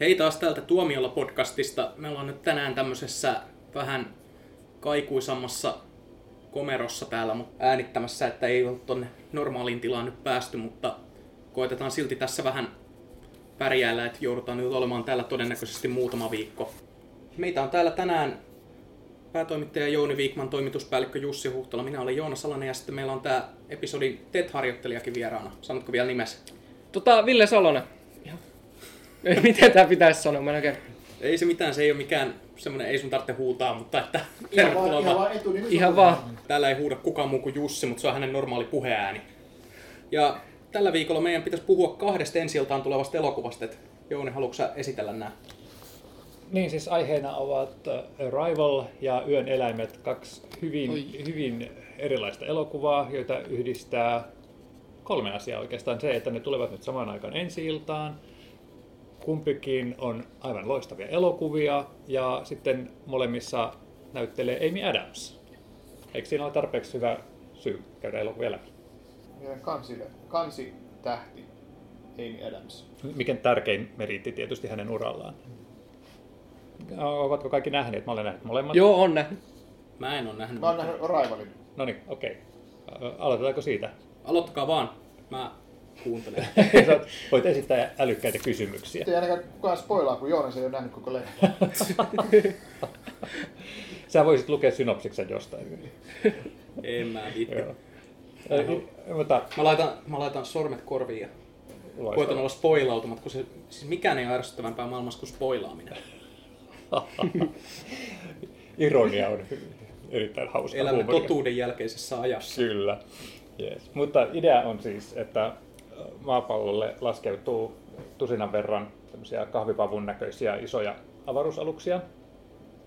Hei taas täältä Tuomiolla podcastista. Me ollaan nyt tänään tämmöisessä vähän kaikuisammassa komerossa täällä äänittämässä, että ei ole tonne normaaliin tilaan nyt päästy, mutta koitetaan silti tässä vähän pärjäällä, että joudutaan nyt olemaan täällä todennäköisesti muutama viikko. Meitä on täällä tänään päätoimittaja Jouni Viikman, toimituspäällikkö Jussi Huhtala, minä olen Joona Salanen ja sitten meillä on tämä episodin TET-harjoittelijakin vieraana. Sanotko vielä nimesi? Tota, Ville Salonen. Miten tää pitäisi sanoa? Mä en oikein... Ei se mitään, se ei ole mikään semmoinen, ei sun tarvitse huutaa, mutta että Ihan vaan, tervetuloa ihan vaan. etunimi Ihan vaan. Täällä ei huuda kukaan muu kuin Jussi, mutta se on hänen normaali puheääni. Ja tällä viikolla meidän pitäisi puhua kahdesta ensi tulevasta elokuvasta. Et Jouni, haluatko sä esitellä nämä? Niin, siis aiheena ovat äh, Arrival ja Yön eläimet, kaksi hyvin, Oi. hyvin erilaista elokuvaa, joita yhdistää kolme asiaa oikeastaan. Se, että ne tulevat nyt samaan aikaan ensi iltaan. Kumpikin on aivan loistavia elokuvia ja sitten molemmissa näyttelee Amy Adams. Eikö siinä ole tarpeeksi hyvä syy käydä elokuvia läpi? Kansille, kansi tähti Amy Adams. Mikä tärkein meriitti tietysti hänen urallaan. Ovatko kaikki nähneet? Mä olen nähnyt molemmat. Joo, on nähnyt. Mä en ole nähnyt. Mä oon nähnyt Arrivalin. No niin, okei. Ä, Aloitetaanko siitä? Aloittakaa vaan. Mä kuuntelen. Sä voit esittää älykkäitä kysymyksiä. Ei ainakaan kukaan spoilaa, kun Joonas ei ole nähnyt koko leffa. Sä voisit lukea synopsiksen jostain. en mä. Ä, Mutta Mä laitan, mä laitan sormet korviin ja koitan olla spoilautumat, kun se, siis mikään ei ole ärsyttävämpää maailmassa kuin spoilaaminen. Ironia on erittäin hauska Elämme huumoria. totuuden jälkeisessä ajassa. Kyllä. Yes. Mutta idea on siis, että maapallolle laskeutuu tusinan verran kahvipavun näköisiä isoja avaruusaluksia.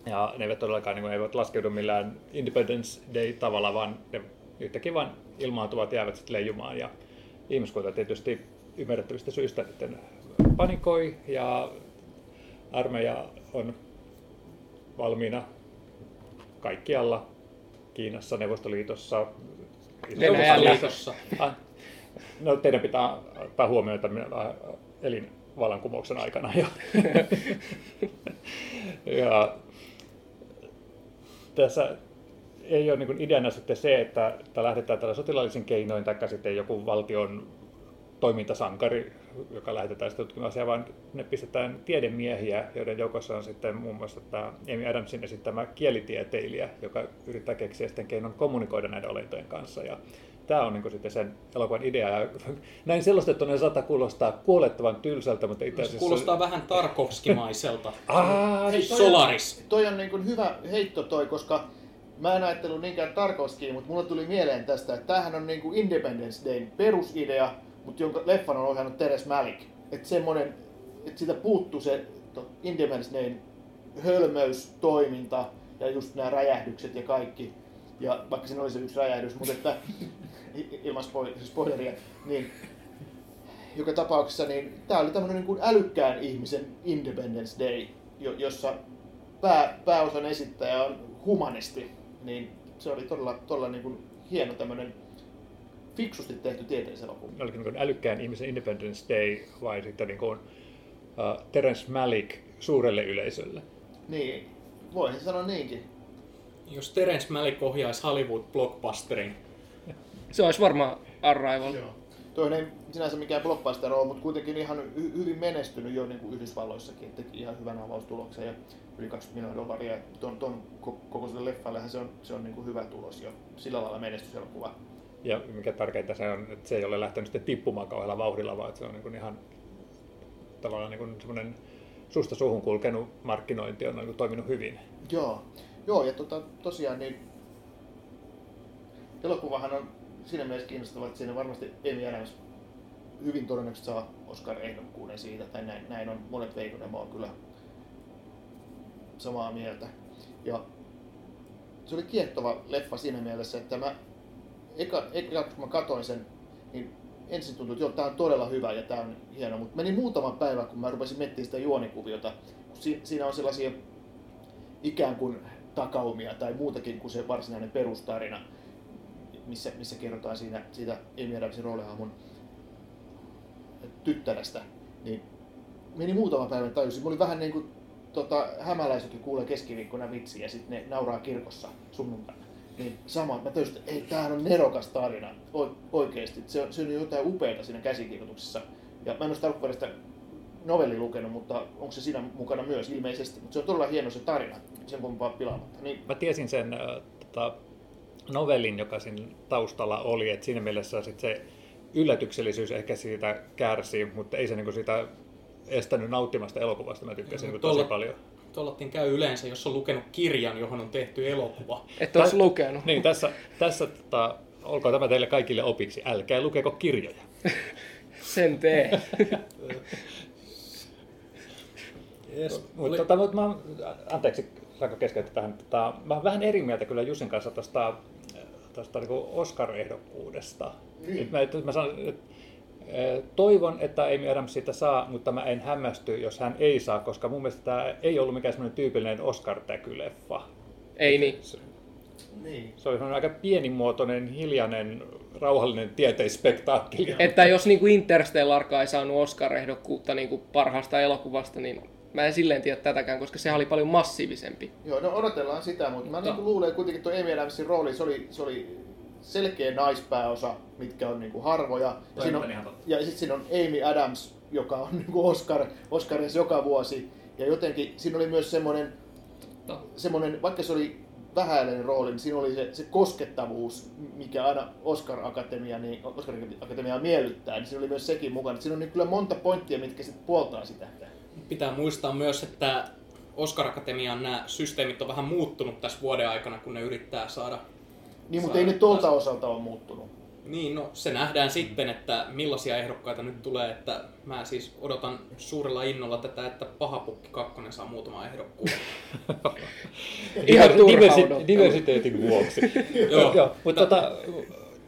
Ja ne eivät todellakaan niin kuin, eivät laskeudu millään Independence Day-tavalla, vaan ne yhtäkkiä vain ilmaantuvat jäävät sitten leijumaan. Ja ihmiskunta tietysti ymmärrettävistä syistä sitten panikoi ja armeija on valmiina kaikkialla Kiinassa, Neuvostoliitossa, Venäjällä. No teidän pitää ottaa huomioon, että minä äh, elin vallankumouksen aikana jo. ja tässä ei ole niin ideana sitten se, että, että lähdetään tällä sotilaallisin keinoin, tai sitten joku valtion toimintasankari, joka lähetetään sitten tutkimaan asiaa, vaan ne pistetään tiedemiehiä, joiden joukossa on sitten muun muassa tämä Amy Adamsin esittämä kielitieteilijä, joka yrittää keksiä sitten keinon kommunikoida näiden olentojen kanssa. Ja tämä on niin sitten sen elokuvan idea. Ja näin selostettuna saattaa kuulostaa kuolettavan tylsältä, mutta itse Se asiassa... kuulostaa vähän Tarkovskimaiselta. Ah, Hei, toi Solaris. On, toi on niin kuin hyvä heitto toi, koska mä en ajatellut niinkään Tarkovskiin, mutta mulle tuli mieleen tästä, että tämähän on niin kuin Independence Dayn perusidea, mutta jonka leffan on ohjannut Teres Malik. Että semmonen, että siitä puuttuu se to- Independence Dayn hölmöys, toiminta ja just nämä räjähdykset ja kaikki. Ja vaikka siinä oli se yksi räjähdys, mutta että ilman spoil- spoileria, niin joka tapauksessa niin tämä oli tämmöinen niin kuin älykkään ihmisen Independence Day, jo- jossa pää, pääosan esittäjä on humanisti, niin se oli todella, todella niin kuin hieno tämmöinen fiksusti tehty tieteiselokuva. oliko niin kuin älykkään ihmisen Independence Day vai sitten niin kuin, uh, Terence Malick suurelle yleisölle? Niin, voisin sanoa niinkin. Jos Terence Malick ohjaisi Hollywood-blockbusterin, Se olisi varmaan Arrival. Toinen ei sinänsä mikään blockbuster ole, mutta kuitenkin ihan hy- hyvin menestynyt jo niin kuin Yhdysvalloissakin, että teki ihan hyvän avaustuloksen ja yli 20 miljoonaa dollaria. Ton, ton ko- kokoiselle leffallehan se on, se on niin kuin hyvä tulos jo, sillä lailla menestyselokuva. Ja mikä tärkeintä se on, että se ei ole lähtenyt sitten tippumaan kauhealla vauhdilla, vaan se on niin kuin ihan tavallaan niin kuin semmoinen suusta suuhun kulkenut markkinointi on niin kuin toiminut hyvin. Joo, Joo ja tota, tosiaan niin elokuvahan on siinä mielessä kiinnostava, että siinä varmasti Amy Adams hyvin todennäköisesti saa Oscar-ehdokkuuden siitä, tai näin, näin on monet veikon, mä oon kyllä samaa mieltä. Ja se oli kiehtova leffa siinä mielessä, että mä eka, eka kun mä katoin sen, niin ensin tuntui, että joo, tää on todella hyvä ja tää on hieno, mutta meni muutama päivä, kun mä rupesin miettimään sitä juonikuviota, kun si, siinä on sellaisia ikään kuin takaumia tai muutakin kuin se varsinainen perustarina, missä, missä kerrotaan siinä, siitä Amy Adamsin roolihahmon tyttärestä, niin meni muutama päivä tajusin. Mä olin vähän niin kuin tota, hämäläisetkin kuulee keskiviikkona vitsiä ja sitten ne nauraa kirkossa sunnuntaina. Niin sama, mä tajusin, että ei, tämähän on nerokas tarina o- oikeesti. Se, on- se on jotain upeaa siinä käsikirjoituksessa. Ja mä en ole sitä novelli lukenut, mutta onko se siinä mukana myös ilmeisesti. Mutta se on todella hieno se tarina, sen kumpaa pilaamatta. Niin, Mä tiesin sen äh, tota, novellin, joka siinä taustalla oli, että siinä mielessä sit se yllätyksellisyys ehkä siitä kärsii, mutta ei se niinku sitä estänyt nauttimasta elokuvasta. Mä tykkäsin niinku tosi paljon. Tuollattiin käy yleensä, jos on lukenut kirjan, johon on tehty elokuva. Et olisi lukenut. Niin, tässä, tässä tota, olkoon tämä teille kaikille opiksi. Älkää lukeko kirjoja. Sen tee. Yes. Mutta tota, mut mä, anteeksi, saanko keskeyttää tähän? Tota, mä oon vähän eri mieltä kyllä Jussin kanssa tuosta tuosta niinku Oscar-ehdokkuudesta. Niin. Nyt mä, nyt mä sanon, että, eh, toivon, että Amy Adams siitä saa, mutta mä en hämmästy, jos hän ei saa, koska mun mielestä tämä ei ollut mikään semmoinen tyypillinen Oscar-täkyleffa. Ei niin. Se, niin. se oli aika pienimuotoinen, hiljainen, rauhallinen tieteispektaakkeli. Että jos niinku Interstellarkaan ei saanut Oscar-ehdokkuutta niinku parhaasta elokuvasta, niin mä en silleen tiedä tätäkään, koska sehän oli paljon massiivisempi. Joo, no odotellaan sitä, mutta mä Mutta- niin luulen kuitenkin tuo Amy Adamsin rooli, se oli, se oli selkeä naispääosa, mitkä on niin kuin harvoja. Ja, siinä on ja sitten siinä on Amy Adams, joka on niin kuin Oscar, Oscarissa joka vuosi. Ja jotenkin siinä oli myös semmoinen, semmoinen vaikka se oli vähäinen rooli, niin siinä oli se, se koskettavuus, mikä aina Oscar-akatemia, niin Oscar-akatemiaa miellyttää, niin siinä oli myös sekin mukana. Siinä on niin kyllä monta pointtia, mitkä sitten puoltaa sitä. Pitää muistaa myös, että Oscar Akatemian nämä systeemit on vähän muuttunut tässä vuoden aikana, kun ne yrittää saada... Niin, mutta ei ne tuolta osalta ole muuttunut. Niin, no se nähdään sitten, että millaisia ehdokkaita nyt tulee, että mä siis odotan suurella innolla tätä, että Pahapukki 2 saa muutama ehdokkuuden. Ihan Diversi- diversiteetin vuoksi. Joo. Joo, mutta tota,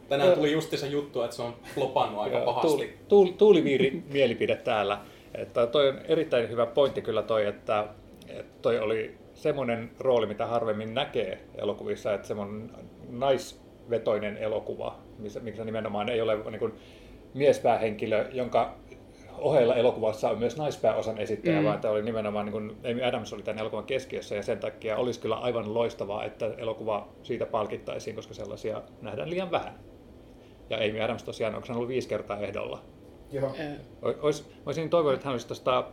Tänään tuli justi se juttu, että se on flopannut aika pahasti. Tuuli, tuuli, tuuliviiri mielipide täällä. Että toi on erittäin hyvä pointti kyllä toi, että, että toi oli semmoinen rooli, mitä harvemmin näkee elokuvissa, että semmoinen naisvetoinen elokuva, missä, missä nimenomaan ei ole niin kuin miespäähenkilö, jonka ohella elokuvassa on myös naispääosan esittäjä, Mm. vaan tämä oli nimenomaan, niin kuin Amy Adams oli tämän elokuvan keskiössä ja sen takia olisi kyllä aivan loistavaa, että elokuva siitä palkittaisiin, koska sellaisia nähdään liian vähän. Ja Amy Adams tosiaan, onko hän ollut viisi kertaa ehdolla? Joo. Ois, olisin toivonut, että hän olisi tuosta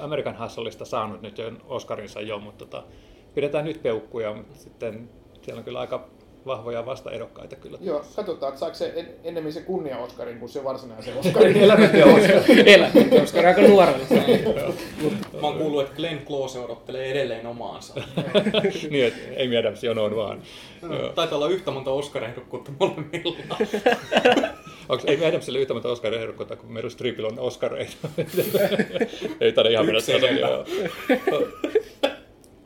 American Hustleista saanut nyt jo Oscarinsa jo, mutta tota, pidetään nyt peukkuja, mutta sitten siellä on kyllä aika vahvoja vastaehdokkaita kyllä. Joo, katsotaan, että saako se en, ennemmin se kunnia Oskarin kuin se varsinaisen Oskarin. Elämäntyö Oscar. Elämä, koska aika nuorella. Mä oon kuullut, että Glenn Close odottelee edelleen omaansa. niin, että Amy Adams jonoon vaan. Taitaa olla yhtä monta Oscar-ehdokkuutta molemmilla. Onko Amy Adamsille yhtä monta Oscar-ehdokkuutta kuin Meryl Streepillä on Oscareita? Ei taida ihan mennä sanoa.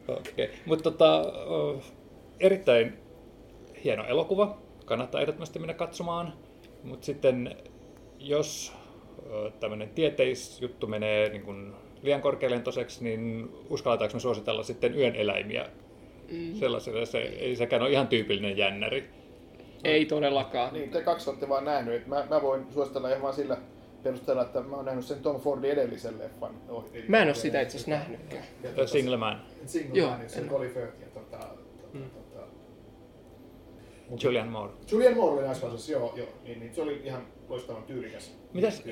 Okei, mutta tota, erittäin hieno elokuva. Kannattaa ehdottomasti mennä katsomaan. Mutta sitten jos tämmöinen tieteisjuttu menee niin kuin liian korkealentoiseksi, niin uskalletaanko me suositella sitten yön eläimiä? Mm. Sellaiselle se ei sekään ole ihan tyypillinen jännäri. Ei todellakaan. niin, te kaksi olette vaan nähnyt. että Mä, mä voin suositella ihan vaan sillä perusteella, että mä oon nähnyt sen Tom Fordin edellisen leffan. Oh, Mä en oo sitä itse asiassa nähnytkään. Ja tota, Single Man, Single Joo, Man, jossa Colin Firth ja tota, tota, Mm. tota, Julian Moore. Julian Moore oli naisvaltaisessa, joo, joo. Niin, niin, se oli ihan loistavan tyylikäs. Mitäs,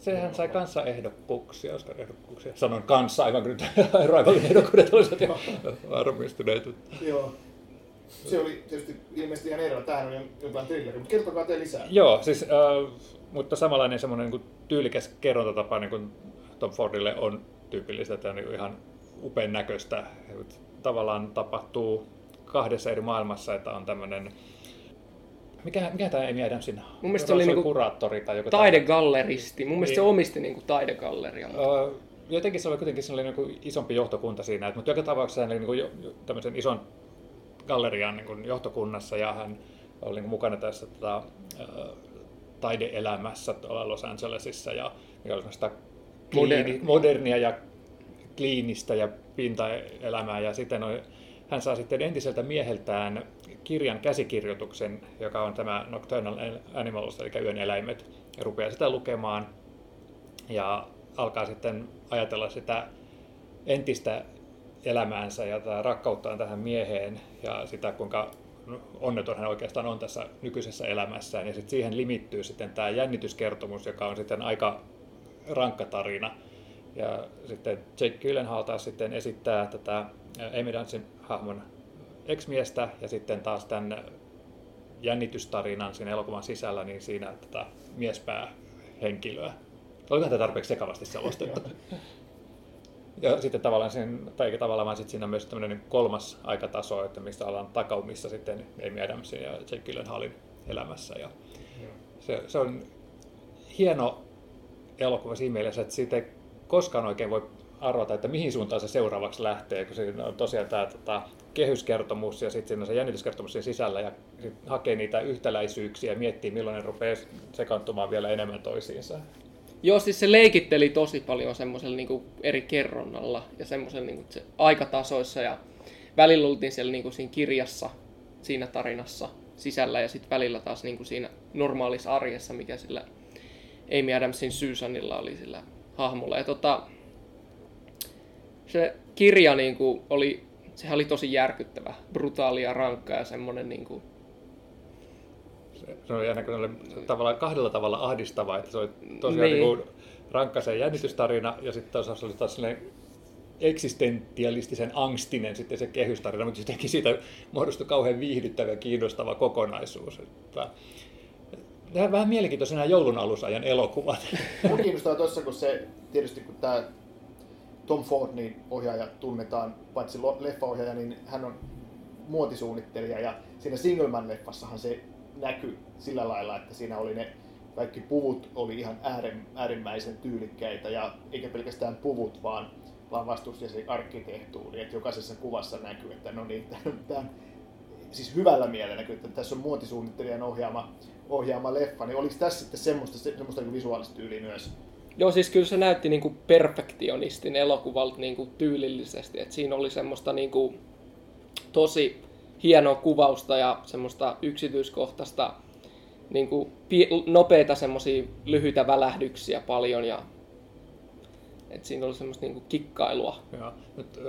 sehän sai kanssa ehdokkuuksia, Oscar-ehdokkuuksia. Sanon kanssa, aivan kuin nyt ehdokkuudet olisivat jo varmistuneet. Joo. Se oli tietysti ilmeisesti ihan eri. Tämähän on jotain thrilleri, mutta kertokaa te lisää. Joo, siis, äh, mutta samanlainen semmoinen niin tyylikäs kerrontatapa niin kuin Tom Fordille on tyypillistä, että on niin ihan upean näköistä. Tavallaan tapahtuu kahdessa eri maailmassa, että on tämmöinen mikä, mikä tämä Amy Adamsin? Mun mielestä se oli niinku kuraattori tai joku Taidegalleristi. Mun mielestä se Niin. omisti niinku taidegallerian. Öö, jotenkin se oli kuitenkin se oli niin isompi johtokunta siinä, mutta joka tapauksessa oli niin jo, jo- tämmöisen ison gallerian niin johtokunnassa ja hän oli niin kuin mukana tässä tota, taideelämässä tuolla Los Angelesissa ja mikä oli semmoista Moderni. kliini, modernia ja kliinistä ja pintaelämää ja sitten oli, hän saa sitten entiseltä mieheltään kirjan käsikirjoituksen, joka on tämä Nocturnal Animals, eli yön eläimet, ja rupeaa sitä lukemaan. Ja alkaa sitten ajatella sitä entistä elämäänsä ja tätä rakkauttaan tähän mieheen ja sitä, kuinka onneton hän oikeastaan on tässä nykyisessä elämässään. Ja sitten siihen limittyy sitten tämä jännityskertomus, joka on sitten aika rankka tarina. Ja sitten Jake Gyllenhaal taas sitten esittää tätä Amy Dunsin hahmon ex-miestä ja sitten taas tämän jännitystarinan siinä elokuvan sisällä, niin siinä tätä miespäähenkilöä. Olikohan tämä tarpeeksi sekavasti selostettu? Ja sitten tavallaan, sen, tai tavallaan vaan sitten siinä on myös tämmöinen kolmas aikataso, että missä ollaan takaumissa sitten Amy Adamsin ja Jake Gyllenhaalin elämässä. Ja se, se, on hieno elokuva siinä mielessä, että siitä ei koskaan oikein voi arvata, että mihin suuntaan se seuraavaksi lähtee, kun siinä on tosiaan tämä tota, kehyskertomus ja sitten siinä on se jännityskertomus siinä sisällä ja sit hakee niitä yhtäläisyyksiä ja miettii, milloin ne rupeaa sekaantumaan vielä enemmän toisiinsa. Joo, siis se leikitteli tosi paljon semmoisella niin eri kerronnalla ja semmoisella niin se aikatasoissa ja välillä oltiin siellä niin kuin siinä kirjassa, siinä tarinassa sisällä ja sitten välillä taas niin kuin siinä normaalissa arjessa, mikä sillä Amy Adamsin Susanilla oli sillä hahmolla. Ja tota, se kirja niin kuin oli, sehän oli tosi järkyttävä, brutaali ja rankka ja semmoinen niin kuin, se oli aina kun oli tavallaan kahdella tavalla ahdistava, että se oli tosiaan niin. niin rankka se jännitystarina ja sitten taas oli taas eksistentialistisen angstinen sitten se kehystarina, mutta jotenkin siitä muodostui kauhean viihdyttävä ja kiinnostava kokonaisuus. Että, Tämä vähän mielenkiintoisena joulun alusajan elokuvat. Mun kiinnostaa tuossa, kun se tietysti kun tämä Tom Ford, niin ohjaaja tunnetaan, paitsi leffaohjaaja, niin hän on muotisuunnittelija ja siinä Singleman-leffassahan se näkyi sillä lailla, että siinä oli ne kaikki puvut oli ihan äärimmäisen tyylikkäitä ja eikä pelkästään puvut, vaan, vaan vastusti se arkkitehtuuri, että jokaisessa kuvassa näkyy, että no niin, tämä siis hyvällä mielellä näkyy, että tässä on muotisuunnittelijan ohjaama, ohjaama leffa, niin oliko tässä sitten semmoista, semmoista niin visuaalista tyyliä myös? Joo, siis kyllä se näytti niin kuin perfektionistin elokuvalta niin kuin tyylillisesti, että siinä oli semmoista niin kuin tosi hienoa kuvausta ja semmoista yksityiskohtaista niin kuin nopeita semmoisia lyhyitä välähdyksiä paljon ja et siinä oli semmoista niin kuin kikkailua. Joo. Nyt,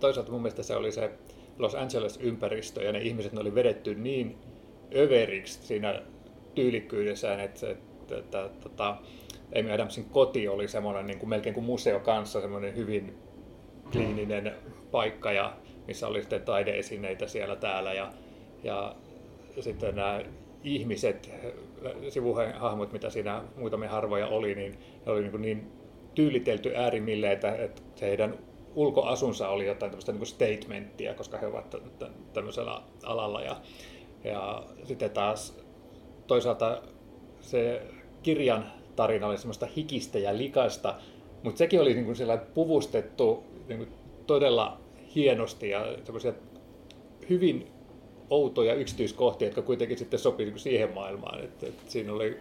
toisaalta mun mielestä se oli se Los Angeles-ympäristö ja ne ihmiset ne oli vedetty niin överiksi siinä tyylikkyydessään, että, että, että, että tota, Amy Adamsin koti oli semmoinen niin kuin melkein kuin museo kanssa, semmoinen hyvin kliininen paikka ja missä oli sitten taideesineitä siellä täällä ja, ja sitten nämä ihmiset, sivuhahmot, mitä siinä muutamia harvoja oli, niin ne oli niin, niin tyylitelty äärimmille, että, että heidän ulkoasunsa oli jotain tämmöistä niin statementtia, koska he ovat tämmöisellä alalla. Ja, ja sitten taas toisaalta se kirjan tarina oli semmoista hikistä ja likasta, mutta sekin oli niin kuin puvustettu niin kuin todella hienosti ja hyvin outoja yksityiskohtia, jotka kuitenkin sitten sopii niin siihen maailmaan. Että, että siinä oli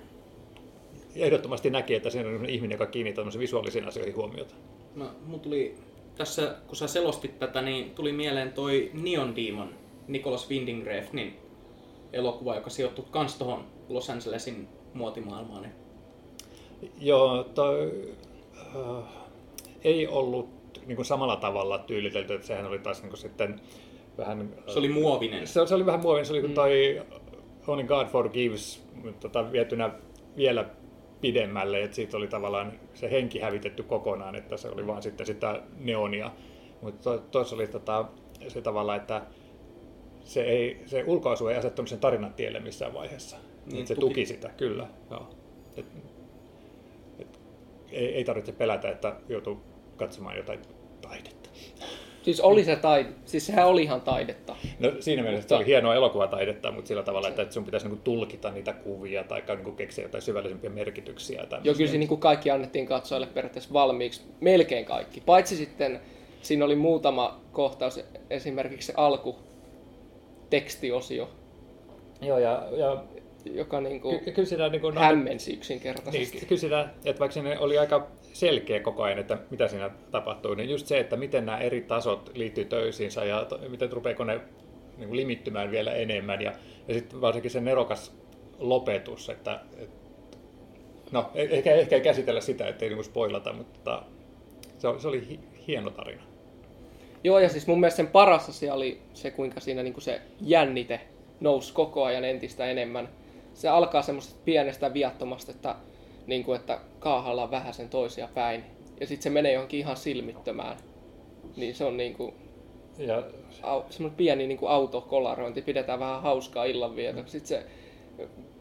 ehdottomasti näki, että siinä on ihminen, joka kiinnittää visuaalisiin asioihin huomiota. No, tuli tässä, kun sä selostit tätä, niin tuli mieleen toi Neon Demon, Nicholas Winding Refnin elokuva, joka sijoittuu kans tuohon Los Angelesin muotimaailmaan. Joo, toi, äh, ei ollut niin kuin samalla tavalla tyylitelty, että sehän oli taas niin kuin sitten vähän... Se oli muovinen. Se, se oli vähän muovinen, se oli kuin mm. toi Only God Forgives tota, vietynä vielä pidemmälle, että siitä oli tavallaan se henki hävitetty kokonaan, että se oli vaan sitten sitä neonia. Mutta tuossa oli tota, se tavalla, että se, ei, se ulkoasu ei asettunut sen tarinan tielle missään vaiheessa. Niin, se tuki. tuki sitä, kyllä. Joo. Et, et, ei, ei tarvitse pelätä, että joutuu katsomaan jotain taidetta. Siis oli se taide, siis sehän oli ihan taidetta. No siinä mielessä se oli hienoa elokuvataidetta, mutta sillä tavalla, että sun pitäisi niinku tulkita niitä kuvia tai niinku keksiä jotain syvällisempiä merkityksiä. Joo, kyllä niinku kaikki annettiin katsojille periaatteessa valmiiksi, melkein kaikki. Paitsi sitten siinä oli muutama kohtaus, esimerkiksi se alku tekstiosio. Joo, ja, ja joka niinku ky- kyllä siinä niinku, hämmensi yksinkertaisesti. Niin, kyllä siinä, että vaikka siinä oli aika selkeä koko ajan, että mitä siinä tapahtuu, niin just se, että miten nämä eri tasot liittyy toisiinsa ja to, miten rupeeko ne niin kuin limittymään vielä enemmän. Ja, ja sitten varsinkin se nerokas lopetus, että, että no e- ehkä, ehkä ei käsitellä sitä, ettei niinku spoilata, mutta se oli, se oli hi, hieno tarina. Joo, ja siis mun mielestä sen paras asia oli se, kuinka siinä niin kuin se jännite nousi koko ajan entistä enemmän. Se alkaa semmoisesta pienestä viattomasta, että, niin kuin, että kaahalla vähän sen toisia päin. Ja sitten se menee johonkin ihan silmittömään. Niin se on niin kuin, Ja au, semmoinen pieni niin kuin autokolarointi, pidetään vähän hauskaa illanvietoksi. Sitten se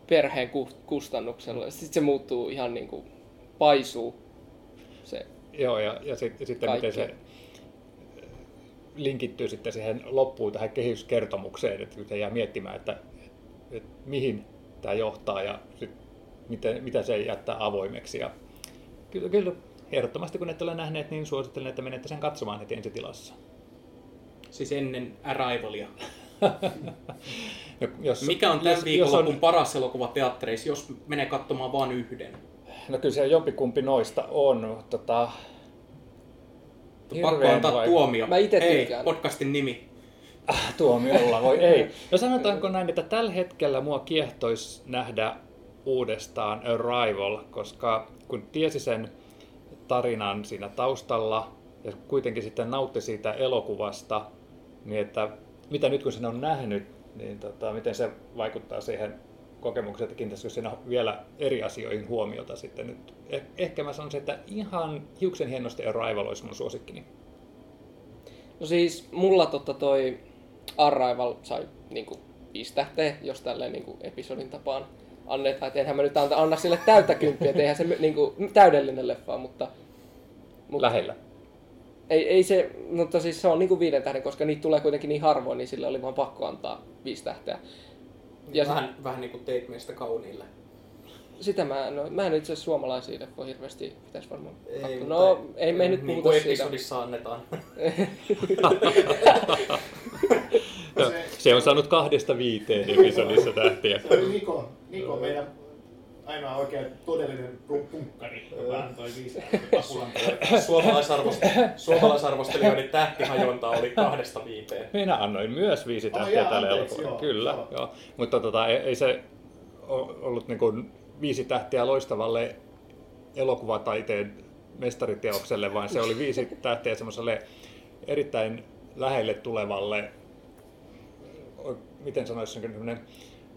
perheen ku- kustannuksella, sitten se muuttuu ihan niin kuin paisuu. Se, Joo, ja, ja sit, sitten miten se Kaikki. linkittyy sitten siihen loppuun tähän kehyskertomukseen, että kun se jää miettimään, että, että mihin tämä johtaa ja sit miten, mitä se jättää avoimeksi. Ja kyllä, kyllä ehdottomasti kun ette ole nähneet, niin suosittelen, että menette sen katsomaan heti ensitilassa. Siis ennen Arrivalia. Ja Jos, Mikä on tämän jos- viikonlopun jos paras elokuva teattereissa, jos menee katsomaan vain yhden? No kyllä se jompikumpi noista on. Tota, Pakko antaa vai- tuomio. Mä ite Hei, tykkään. podcastin nimi. Tuomiolla voi ei. No sanotaanko näin, että tällä hetkellä mua kiehtoisi nähdä uudestaan Arrival, koska kun tiesi sen tarinan siinä taustalla ja kuitenkin sitten nautti siitä elokuvasta, niin että mitä nyt kun sen on nähnyt, niin tota, miten se vaikuttaa siihen kokemukseen, että kiinnittäisikö siinä vielä eri asioihin huomiota sitten nyt. Eh- Ehkä mä sanoisin, että ihan hiuksen hienosti Arrival olisi mun suosikkini. No siis mulla totta toi Arrival sai niinku viisi tähteä, jos tälleen niinku episodin tapaan annetaan. Et enhän mä nyt anta, anna sille täyttä kymppiä, et eihän se niinku täydellinen leffa, mutta, mutta Lähellä. ei, ei se, mutta siis se on niinku viiden tähden, koska niitä tulee kuitenkin niin harvoin, niin sille oli vaan pakko antaa viisi tähteä. Ja vähän, vähän niin kuin teit meistä kauniille. sitä mä, no, mä en itse asiassa suomalaisia leffoja hirveästi pitäisi varmaan Ei, katsoa. No, ei me nyt niin puhuta kuin siitä. episodissa annetaan. Se on saanut kahdesta viiteen episodissa tähtiä. Se oli Niko, Niko meidän ainoa oikein todellinen punkkari, joka antoi viisi apulantaa. Suomalaisarvost- Suomalaisarvostelijoiden tähtihajonta oli kahdesta viiteen. Minä annoin myös viisi tähtiä tälle elokuvalle. Kyllä, joo. joo. Mutta tota, ei, ei se ollut niin kuin viisi tähtiä loistavalle elokuvataiteen mestariteokselle, vaan se oli viisi tähtiä semmoiselle erittäin lähelle tulevalle, miten sanoisin, semmoinen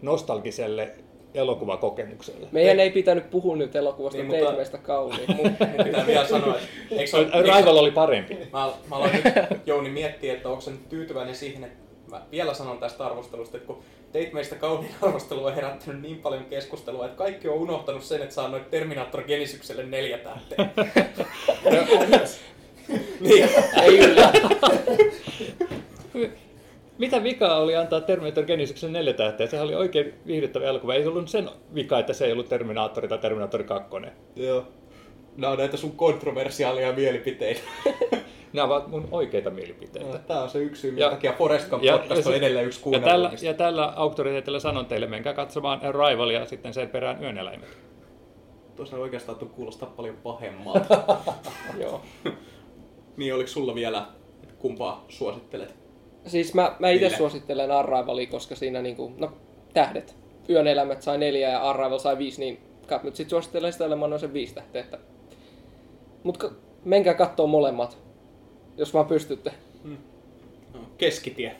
nostalgiselle elokuvakokemukselle. Meidän ei pitänyt puhua nyt elokuvasta, Niin, niin, mutta- teit meistä kauniin. Mun, pitää vielä sanoa, että eikö ole, Rival oli parempi. Mä, mä aloin nyt Jouni miettiä, että onko se nyt tyytyväinen siihen, että mä vielä sanon tästä arvostelusta, että kun teit meistä kauniin arvostelua on herättänyt niin paljon keskustelua, että kaikki on unohtanut sen, että saa noin Terminator Genesikselle neljä tähteä. niin. ei yllä. Mitä vikaa oli antaa Terminator Genesiksen neljä tähteä? Sehän oli oikein viihdyttävä elokuva. Ei ollut sen vika, että se ei ollut Terminaattori tai Terminaattori 2. Joo. Nämä on näitä sun kontroversiaalia mielipiteitä. Nämä ovat mun oikeita mielipiteitä. Tämä on se yksi syy, minkä takia Forest Gump podcast on edelleen yksi Ja tällä, ja tällä auktoriteetilla sanon teille, menkää katsomaan Arrival ja sitten sen perään Yöneläimet. Tuossa oikeastaan tuu kuulostaa paljon pahemmalta. Joo. niin, oliko sulla vielä, kumpaa suosittelet? Siis mä, mä itse suosittelen Arrivalia, koska siinä niinku, no tähdet. Yön elämät sai neljä ja Arrival sai viisi, niin kat, nyt sit suosittelen sitä, annoin sen viisi tähteä. Että... Mut menkää kattoo molemmat, jos vaan pystytte. No, keskitie.